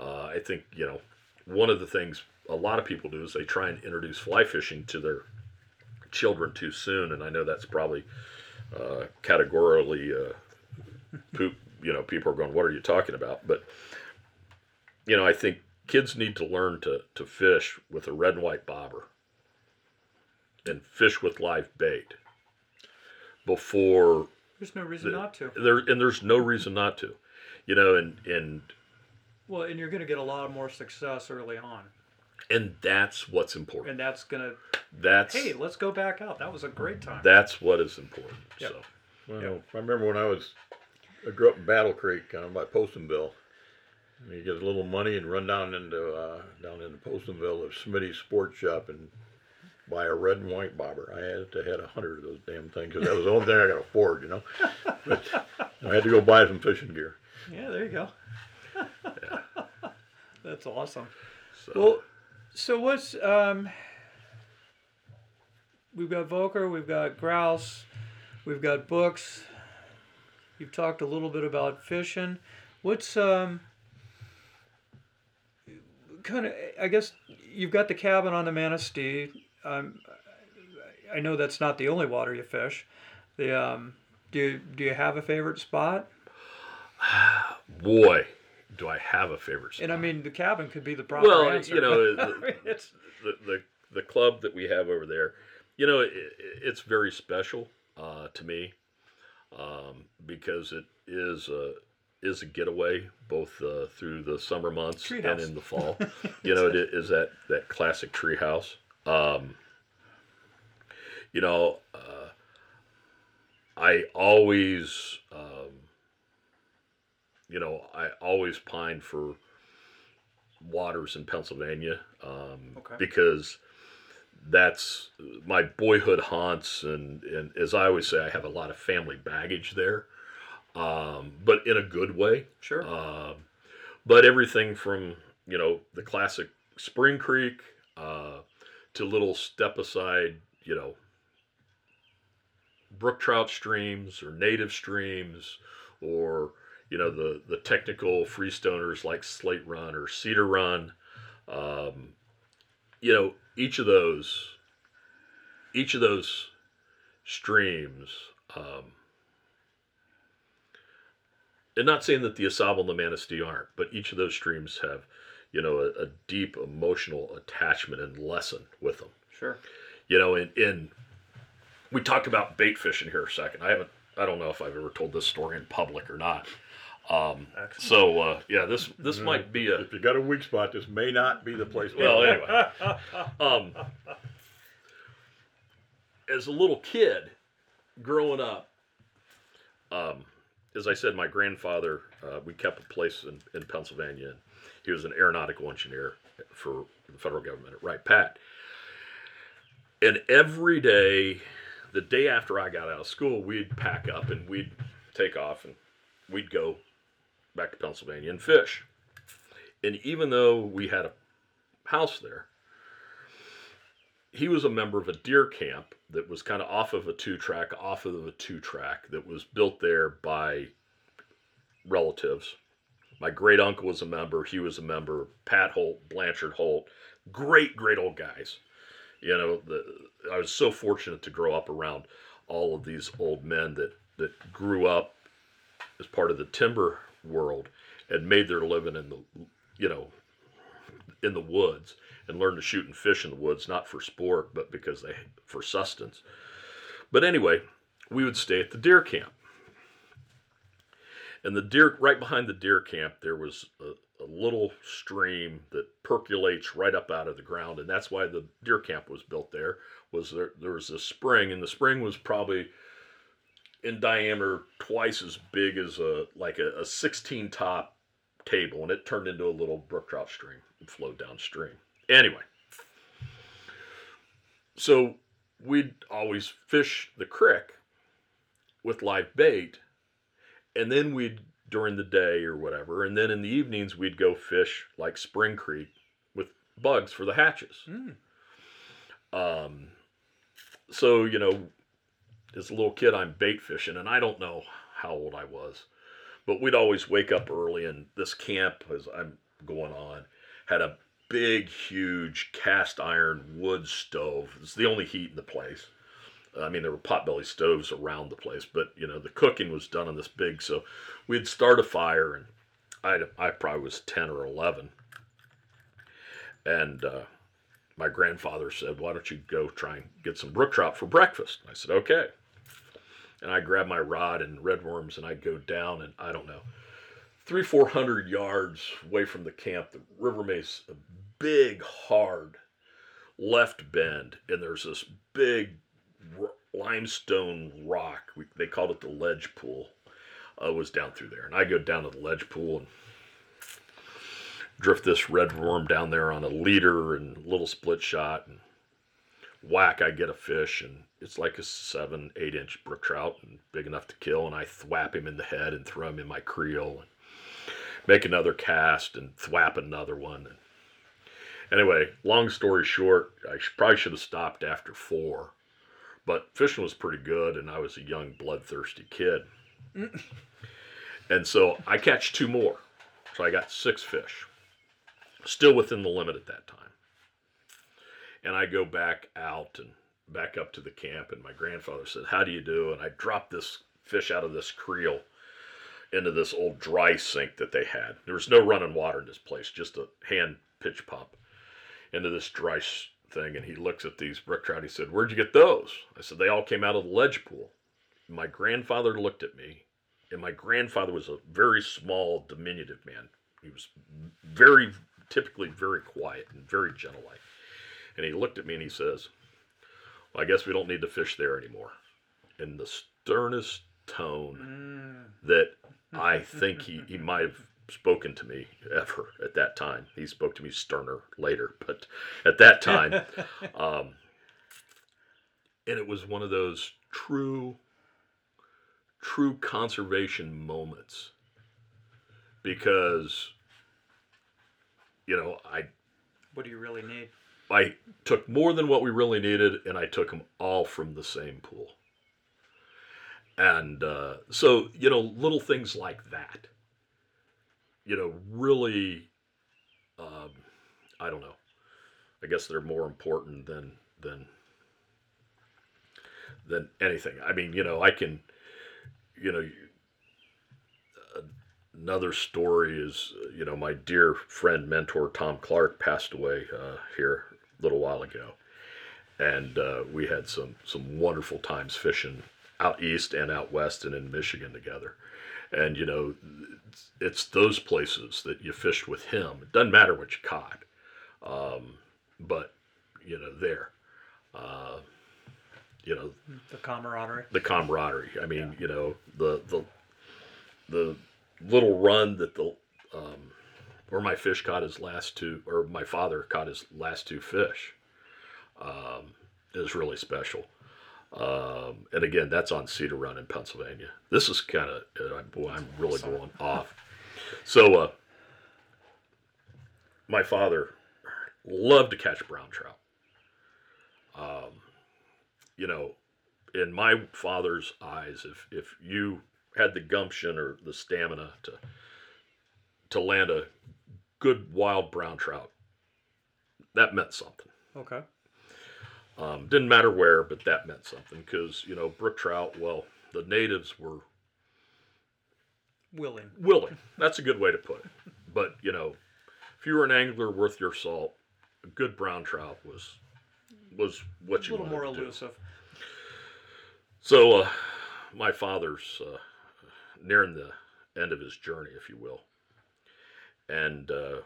uh, i think you know one of the things a lot of people do is they try and introduce fly fishing to their children too soon, and I know that's probably uh, categorically uh, poop. You know, people are going, "What are you talking about?" But you know, I think kids need to learn to to fish with a red and white bobber and fish with live bait before There's no reason The- not to. there, and there's no reason not to. You know, and and Well, and you're going to get a lot more success early on, and that's what's important. and that's going to. That's Hey, let's go back out. That was a great time. that's what is important. Yep. So. Well, I remember when I was, I grew up in Battle Creek, kind of by Postonville. And you get a little money and run down into uh, down into Postonville to Smitty's Sports Shop and buy a red and white bobber. I had to had a hundred of those damn things because that was the only thing I could afford, you know. But I had to go buy some fishing gear. Yeah, there you go. that's awesome. So, Well, so what's um? We've got Voelker, we've got grouse, we've got books. You've talked a little bit about fishing. What's um? Kind of, I guess you've got the cabin on the Manistee. Um, I know that's not the only water you fish. The um, do you, do you have a favorite spot? boy, do I have a favorite spot. And I mean, the cabin could be the proper well, answer. you know, but, I mean, it's the, the the club that we have over there, you know, it, it's very special uh, to me um, because it is a is a getaway both uh, through the summer months Treehouse. and in the fall. you know, it is that that classic treehouse. Um, you know, uh, I always, um, you know, I always pine for waters in Pennsylvania um, Okay. because that's my boyhood haunts, and, and as I always say, I have a lot of family baggage there, um, but in a good way. Sure. Um, but everything from you know the classic Spring Creek uh, to little step aside, you know, brook trout streams or native streams, or you know the the technical freestoners like Slate Run or Cedar Run. Um, you know, each of those, each of those streams. Um, and not saying that the Au Sable and the Manistee aren't, but each of those streams have, you know, a, a deep emotional attachment and lesson with them. sure. You know, and, and we talked about bait fishing here a second. I haven't, I don't know if I've ever told this story in public or not. Um, so uh, yeah, this this might be a If you got a weak spot, this may not be the place. well anyway. Um, as a little kid, growing up, um, as I said, my grandfather, uh, we kept a place in, in Pennsylvania. He was an aeronautical engineer for the federal government at Wright Pat. And every day, the day after I got out of school, we'd pack up and we'd take off and we'd go back to Pennsylvania and fish. And even though we had a house there, he was a member of a deer camp that was kind of off of a two track, off of a two track that was built there by relatives. My great uncle was a member. He was a member. Pat Holt, Blanchard Holt, great, great old guys. You know, the, I was so fortunate to grow up around all of these old men that that grew up as part of the timber world and made their living in the, you know, in the woods and learned to shoot and fish in the woods, not for sport, but because they for sustenance. But anyway, we would stay at the deer camp. And the deer, right behind the deer camp, there was a, a little stream that percolates right up out of the ground, and that's why the deer camp was built there. Was there? There was a spring, and the spring was probably in diameter twice as big as a like a, a 16 top table, and it turned into a little brook trout stream and flowed downstream. Anyway, so we'd always fish the creek with live bait, and then we'd during the day or whatever, and then in the evenings we'd go fish like Spring Creek with bugs for the hatches. Mm. Um, so you know, as a little kid, I'm bait fishing, and I don't know how old I was, but we'd always wake up early, and this camp, as I'm going on, had a big, huge cast iron wood stove. It's the only heat in the place. I mean, there were potbelly stoves around the place, but you know, the cooking was done on this big. So we'd start a fire, and I I probably was ten or eleven, and uh, my grandfather said, "Why don't you go try and get some brook trout for breakfast?" I said, "Okay." And I grabbed my rod and redworms, and I'd go down, and I don't know, three four hundred yards away from the camp. The river makes a big, hard left bend, and there's this big limestone rock. We, they called it the ledge pool. Uh, was down through there, and I go down to the ledge pool and drift this red worm down there on a leader and little split shot, and whack, I get a fish, and it's like a seven, eight inch brook trout, and big enough to kill, and I thwap him in the head and throw him in my creel, and make another cast and thwap another one. And anyway, long story short, I probably should have stopped after four, but fishing was pretty good, and I was a young, bloodthirsty kid. and so I catch two more. So I got six fish, still within the limit at that time. And I go back out and back up to the camp, and my grandfather said, How do you do? And I dropped this fish out of this creel into this old dry sink that they had. There was no running water in this place, just a hand pitch pump into this dry thing, and he looks at these brook trout. He said, "Where'd you get those?" I said, "They all came out of the ledge pool." My grandfather looked at me, and my grandfather was a very small, diminutive man. He was very, typically very quiet and very gentle-like. And he looked at me and he says, well, I guess we don't need to fish there anymore. In the sternest tone that I think he, he might have spoken to me ever at that time. He spoke to me sterner later, but at that time, um, and it was one of those true, true conservation moments because, you know, I What do you really need? I took more than what we really needed, and I took them all from the same pool. And uh, so, you know, little things like that, you know, really, um, I don't know. I guess they're more important than than than anything. I mean, you know, I can, you know, another story is, you know, my dear friend, mentor Tom Clark passed away uh, here little while ago, and uh, we had some some wonderful times fishing out east and out west and in Michigan together. And you know, it's, those places that you fished with him. It doesn't matter what you caught, um, but you know, there, uh, you know, The camaraderie. the camaraderie. I mean, you know, the the the little run that the um, where my fish caught his last two, or my father caught his last two fish, um, is really special. Um, and again, that's on Cedar Run in Pennsylvania. This is kind of, uh, boy, I'm really going off. So, uh, my father loved to catch brown trout. Um, you know, in my father's eyes, if if you had the gumption or the stamina to to land a good wild brown trout, that meant something. Okay. Um, didn't matter where, but that meant something because you know brook trout. Well, the natives were Willing. willing. That's a good way to put it. But you know, if you were an angler worth your salt, a good brown trout was was what A you little wanted more to do. elusive. So, uh, my father's uh, nearing the end of his journey, if you will, and uh,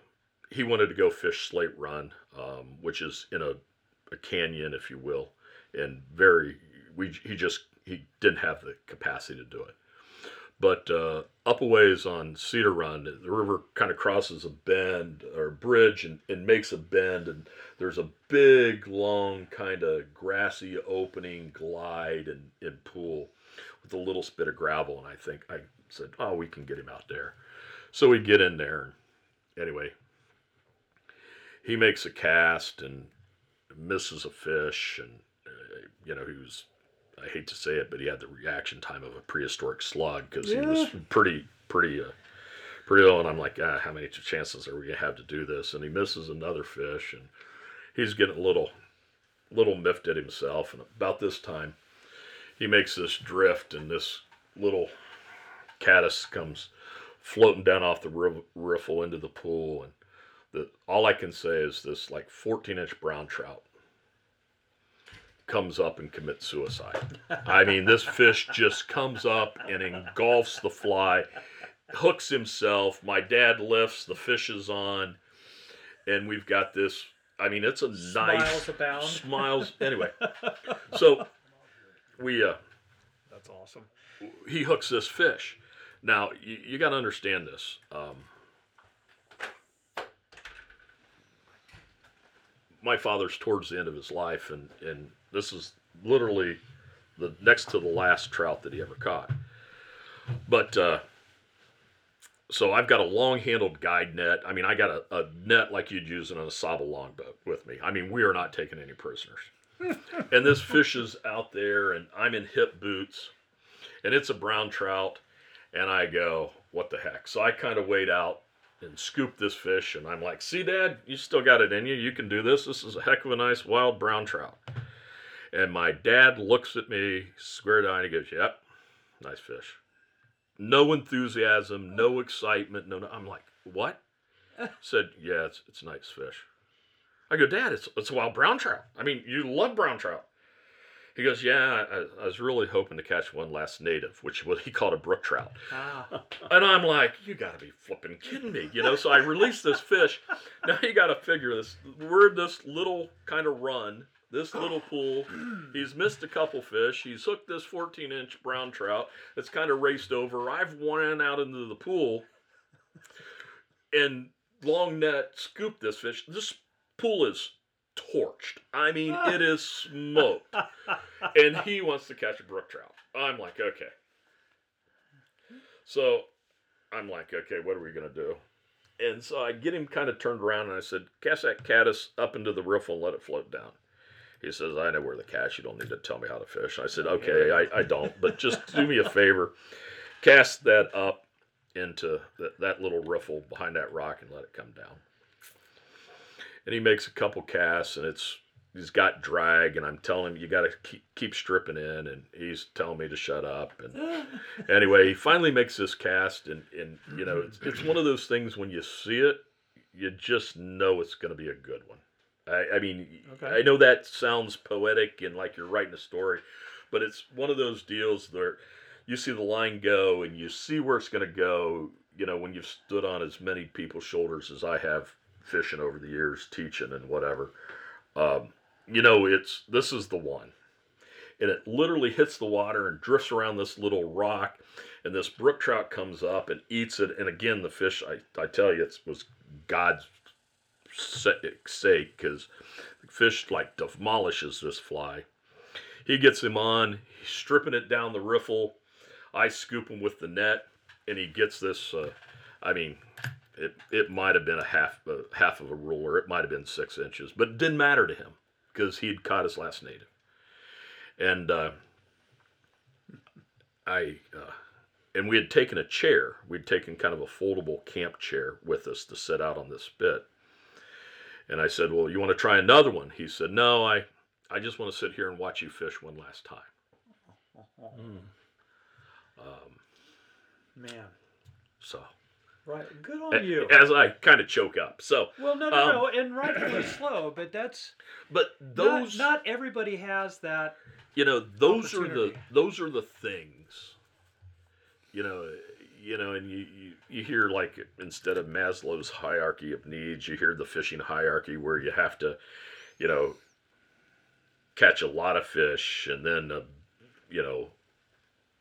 he wanted to go fish Slate Run, um, which is in a, a canyon, if you will, and very we he just he didn't have the capacity to do it. But uh, up a ways on Cedar Run, the river kind of crosses a bend or a bridge and, and makes a bend, and there's a big, long, kind of grassy opening glide and, and pool with a little spit of gravel. And I think I said, "Oh, we can get him out there." So we get in there. Anyway, he makes a cast and misses a fish, and uh, you know he was I hate to say it, but he had the reaction time of a prehistoric slug because he was pretty, pretty, uh, pretty low. And I'm like, ah, how many chances are we gonna have to do this? And he misses another fish, and he's getting a little, little miffed at himself. And about this time, he makes this drift, and this little caddis comes floating down off the riffle into the pool, and the all I can say is this like 14 inch brown trout comes up and commits suicide. I mean, this fish just comes up and engulfs the fly, hooks himself. My dad lifts, the fish is on, and we've got this. I mean, it's a nice Smiles abound. smiles. Anyway, so we uh, That's awesome. he hooks this fish. Now you, you got to understand this. Um, my father's towards the end of his life, and and this is literally the next to the last trout that he ever caught. But uh, so I've got a long-handled guide net. I mean, I got a, a net like you'd use in a Saba longboat with me. I mean, we are not taking any prisoners. and this fish is out there, and I'm in hip boots, and it's a brown trout, and I go, what the heck? So I kind of wade out and scoop this fish, and I'm like, see, Dad, you still got it in you. You can do this. This is a heck of a nice wild brown trout. And my dad looks at me square eye and he goes, yep, nice fish. No enthusiasm, no excitement, no. no. I'm like, what? Said, yeah, it's it's nice fish. I go, Dad, it's it's a wild brown trout. I mean, you love brown trout. He goes, Yeah, I, I was really hoping to catch one last native, which what he called a brook trout. Ah. And I'm like, you got to be flipping kidding me, you know? So I release this fish. Now you got to figure this. We're in this little kind of run, this little pool. He's missed a couple fish. He's hooked this 14 inch brown trout that's kind of raced over. I've went out into the pool and long net scooped this fish. This pool is torched. I mean, it is smoked. And he wants to catch a brook trout. I'm like, okay. So I'm like, okay, what are we gonna do? And so I get him kind of turned around and I said, cast that caddis up into the riffle and let it float down. He says, I know where the cash. You don't need to tell me how to fish. I said, okay, I, I don't, but just do me a favor. Cast that up into that, that little riffle behind that rock and let it come down. And he makes a couple casts and it's he's got drag and I'm telling him you got to keep, keep stripping in and he's telling me to shut up and anyway he finally makes this cast and, and you know it's, it's one of those things when you see it you just know it's going to be a good one I, I mean Okay. I know that sounds poetic and like you're writing a story but it's one of those deals where you see the line go and you see where it's going to go you know when you've stood on as many people's shoulders as I have fishing over the years teaching and whatever. Um, you know it's this is the one. And it literally hits the water and drifts around this little rock and this brook trout comes up and eats it. And again the fish i, I tell you it was god's sake because the fish like demolishes this fly. He gets him on he's stripping it down the riffle. I scoop him with the net and he gets this uh, i mean it, it might have been a half a half of a ruler it might have been six inches but it didn't matter to him because he'd caught his last native and uh, I uh, and we had taken a chair. We'd taken kind of a foldable camp chair with us to sit out on this spit. And I said, "Well, you want to try another one?" He said, "No, I I just want to sit here and watch you fish one last time." Um, Man. so Right. Good on you. as I kind of choke up. So, Well, no, no, Um, no, and rightfully slow, but that's but those not, not everybody has that. you know those are the those are the things you know you know and you, you you hear like instead of maslow's hierarchy of needs you hear the fishing hierarchy where you have to you know catch a lot of fish and then a, you know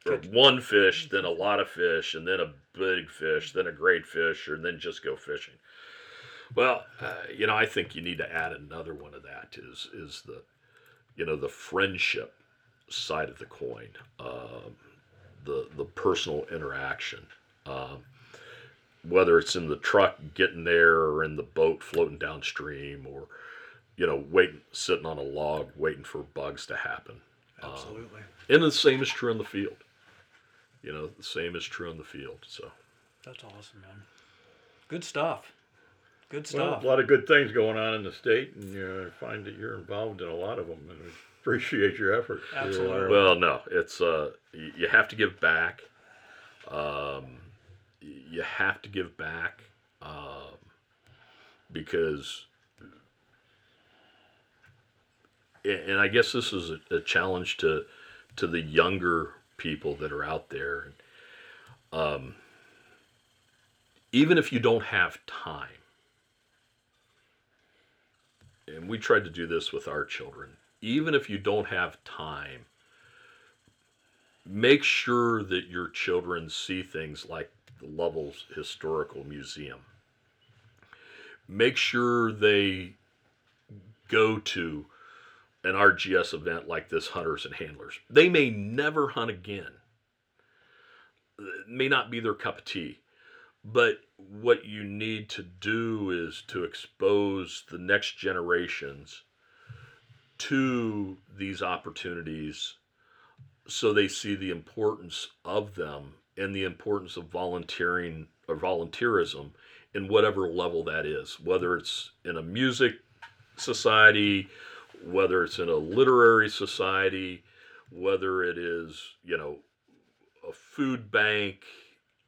or one fish then a lot of fish and then a big fish then a great fish or then just go fishing well uh, you know i think you need to add another one of that is is the you know the friendship side of the coin, um, the the personal interaction, um, whether it's in the truck getting there or in the boat floating downstream or you know waiting sitting on a log waiting for bugs to happen. Absolutely. And the same is true in the field. You know, the same is true in the field. So That's awesome, man. Good stuff. Good Well, stuff. a lot of good things going on in the state, and you know, I find that you're involved in a lot of them, and I appreciate your efforts. Absolutely. Uh, Well, no, it's uh, you have to give back. Um, you have to give back um, because, and I guess this is a, a challenge to to the younger people that are out there. Um, even if you don't have time, and we tried to do this with our children, even if you don't have time, make sure that your children see things like the Lovells Historical Museum. Make sure they go to an RGS event like this, Hunters and Handlers. They may never hunt again. It may not be their cup of tea. But what you need to do is to expose the next generations to these opportunities so they see the importance of them and the importance of volunteering or volunteerism in whatever level that is, whether it's in a music society, whether it's in a literary society, whether it is, you know, a food bank,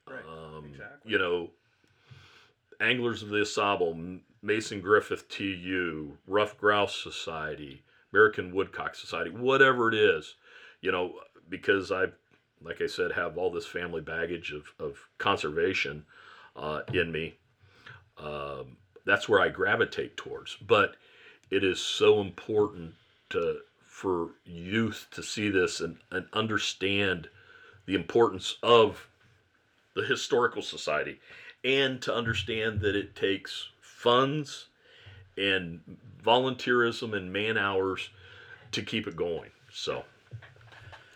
Right, um, exactly. you know, anglers of the Au Sable, Mason Griffith TU, Ruffed Grouse Society, American Woodcock Society, whatever it is, you know, because I, like I said, have all this family baggage of, of conservation uh, in me. Um, that's where I gravitate towards. But it is so important to for youth to see this and, and understand the importance of the historical society and to understand that it takes funds and volunteerism and man hours to keep it going so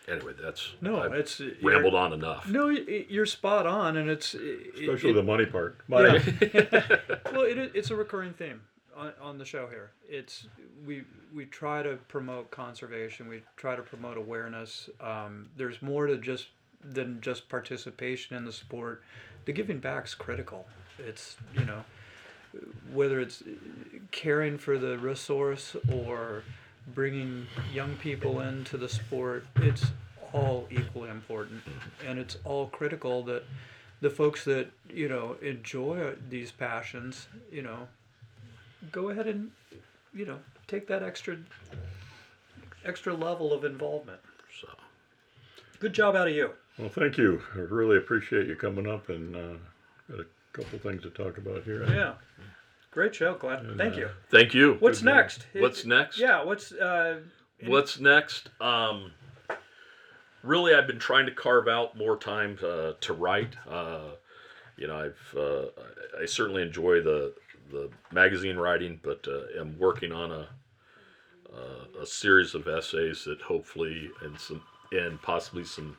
anyway that's No, I've it's rambled on enough No, you're spot on, and it's Especially it- the money part. Yeah. well, it, is- it's a recurring theme on, on the show here. It's we we try to promote conservation. We try to promote awareness. Um, there's more to just than just participation in the sport. The giving back's critical. It's you know whether it's caring for the resource or bringing young people into the sport. It's all equally important, and it's all critical that the folks that you know enjoy these passions, you know, go ahead and you know take that extra extra level of involvement. so Good job out of you. Well, thank you. I really appreciate you coming up and uh, got a couple things to talk about here. Yeah, great show, Glen. Thank you. thank you What's Good job. next? what's next Yeah, what's uh, What's next? Um, really, I've been trying to carve out more time uh, to write. Uh, you know, I've uh, I- I certainly enjoy the the magazine writing, but uh, am working on a uh, a series of essays that hopefully and some and possibly some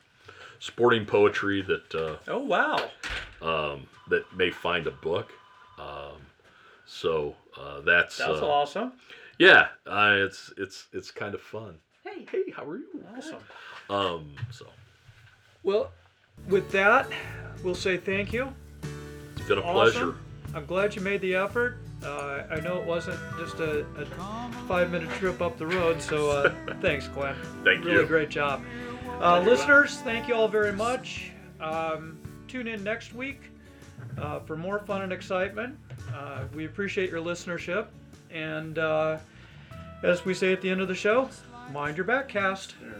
sporting poetry that uh, oh wow, um, that may find a book. Um, so uh, that's that's uh, awesome. yeah, uh, it's it's it's kind of fun. Hey, hey, how are you? Awesome. Um, so Well, with that, we'll say thank you. it's been a Awesome. pleasure. I'm glad you made the effort. Uh, I know it wasn't just a, a five minute trip up the road, so uh, thanks, Glen. Thank really you. Really great job. Uh, listeners, thank you all very much. Um, tune in next week uh, for more fun and excitement. Uh, we appreciate your listenership. And uh, as we say at the end of the show, mind your back cast. Yeah.